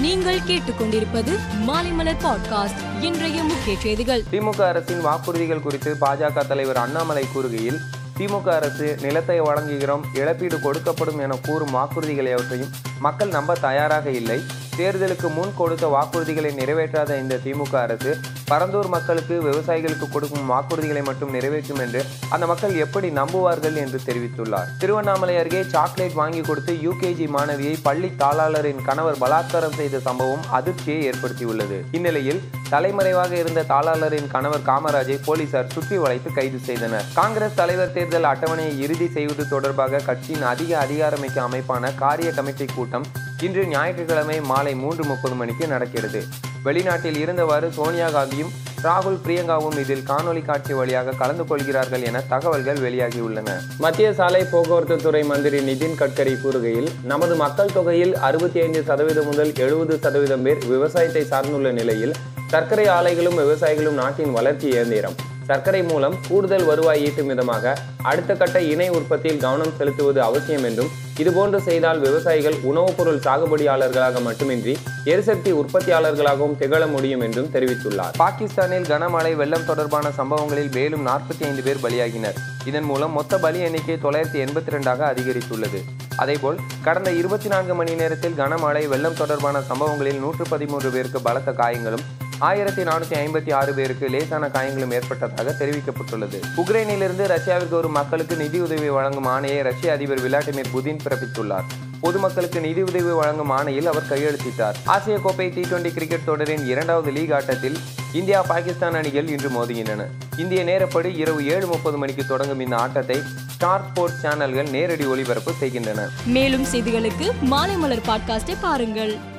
நீங்கள் கேட்டுக்கொண்டிருப்பது மாலைமலர் பாட்காஸ்ட் இன்றைய முக்கிய செய்திகள். திமுக அரசின் வாக்குறுதிகள் குறித்து பாஜக தலைவர் அண்ணாமலை கூறுகையில் திமுக அரசு நிலத்தை வழங்குகிறோம் இழப்பீடு கொடுக்கப்படும் என கூறும் வாக்குறுதிகளை அவற்றையும் மக்கள் நம்ப தயாராக இல்லை. தேர்தலுக்கு முன் கொடுத்த வாக்குறுதிகளை நிறைவேற்றாத இந்த திமுக அரசு பரந்தூர் மக்களுக்கு விவசாயிகளுக்கு கொடுக்கும் வாக்குறுதிகளை மட்டும் நிறைவேற்றும் என்று அந்த மக்கள் எப்படி நம்புவார்கள் என்று தெரிவித்துள்ளார். திருவண்ணாமலை அருகே சாக்லேட் வாங்கி கொடுத்து யூகேஜி மாணவியை பள்ளி தாளாளரின் கணவர் பலாத்காரம் செய்த சம்பவம் அதிர்ச்சியை ஏற்படுத்தியுள்ளது. இந்நிலையில் தலைமறைவாக இருந்த தாளாளரின் கணவர் காமராஜை போலீசார் சுற்றி வளைத்து கைது செய்தனர். காங்கிரஸ் தலைவர் தேர்தல் அட்டவணையை இறுதி செய்வது தொடர்பாக கட்சியின் அதிக அதிகாரமிக்க அமைப்பான காரிய கமிட்டி கூட்டம் இன்று ஞாயிற்றுக்கிழமை மாலை மூன்று முப்பது மணிக்கு நடக்கிறது. வெளிநாட்டில் இருந்தவாறு சோனியா காந்தியும் ராகுல் பிரியங்காவும் இதில் காணொலி காட்சி வழியாக கலந்து கொள்கிறார்கள் என தகவல்கள் வெளியாகியுள்ளன. மத்திய சாலை போக்குவரத்து துறை மந்திரி நிதின் கட்கரி கூறுகையில் நமது மக்கள் தொகையில் அறுபத்தி ஐந்து சதவீதம் முதல் எழுபது சதவீதம் பேர் விவசாயத்தை சார்ந்துள்ள நிலையில் சர்க்கரை ஆலைகளும் விவசாயிகளும் நாட்டின் வளர்ச்சி இயந்திரம். சர்க்கரை மூலம் கூடுதல் வருவாய் ஈட்டும் விதமாக அடுத்த கட்ட இணை உற்பத்தியில் கவனம் செலுத்துவது அவசியம் என்றும் இதுபோன்று செய்தால் விவசாயிகள் உணவுப் பொருள் சாகுபடியாளர்களாக மட்டுமின்றி எரிசக்தி உற்பத்தியாளர்களாகவும் திகழ முடியும் என்றும் தெரிவித்துள்ளார். பாகிஸ்தானில் கனமழை வெள்ளம் தொடர்பான சம்பவங்களில் மேலும் நாற்பத்தி ஐந்து பேர் பலியாகினர். இதன் மூலம் மொத்த பலி எண்ணிக்கை தொள்ளாயிரத்தி எண்பத்தி ரெண்டாக அதிகரித்துள்ளது. அதேபோல் கடந்த இருபத்தி நான்கு மணி நேரத்தில் கனமழை வெள்ளம் தொடர்பான சம்பவங்களில் நூற்று பதிமூன்று பேருக்கு பலத்த காயங்களும் ஆயிரத்தி நானூற்றி ஐம்பத்தி ஆறு பேருக்கு லேசான காயங்களும் ஏற்பட்டதாக தெரிவிக்கப்பட்டுள்ளது. உக்ரைனிலிருந்து ரஷ்யாவிற்கு வரும் மக்களுக்கு நிதியுதவி வழங்கும் ஆணையை ரஷ்ய அதிபர் விளாடிமிர் புதின் பிறப்பித்துள்ளார். பொதுமக்களுக்கு நிதியுதவி வழங்கும் ஆணையில் அவர் கையெழுத்திட்டார். ஆசிய கோப்பை டி டுவெண்டி கிரிக்கெட் தொடரின் இரண்டாவது லீக் ஆட்டத்தில் இந்தியா பாகிஸ்தான் அணிகள் இன்று மோதுகின்றன. இந்திய நேரப்படி இரவு ஏழு முப்பது மணிக்கு தொடங்கும் இந்த ஆட்டத்தை ஸ்டார் ஸ்போர்ட்ஸ் சேனல்கள் நேரடி ஒளிபரப்பு செய்கின்றன. மேலும் செய்திகளுக்கு மாலைமலர் பாட்காஸ்டை பாருங்கள்.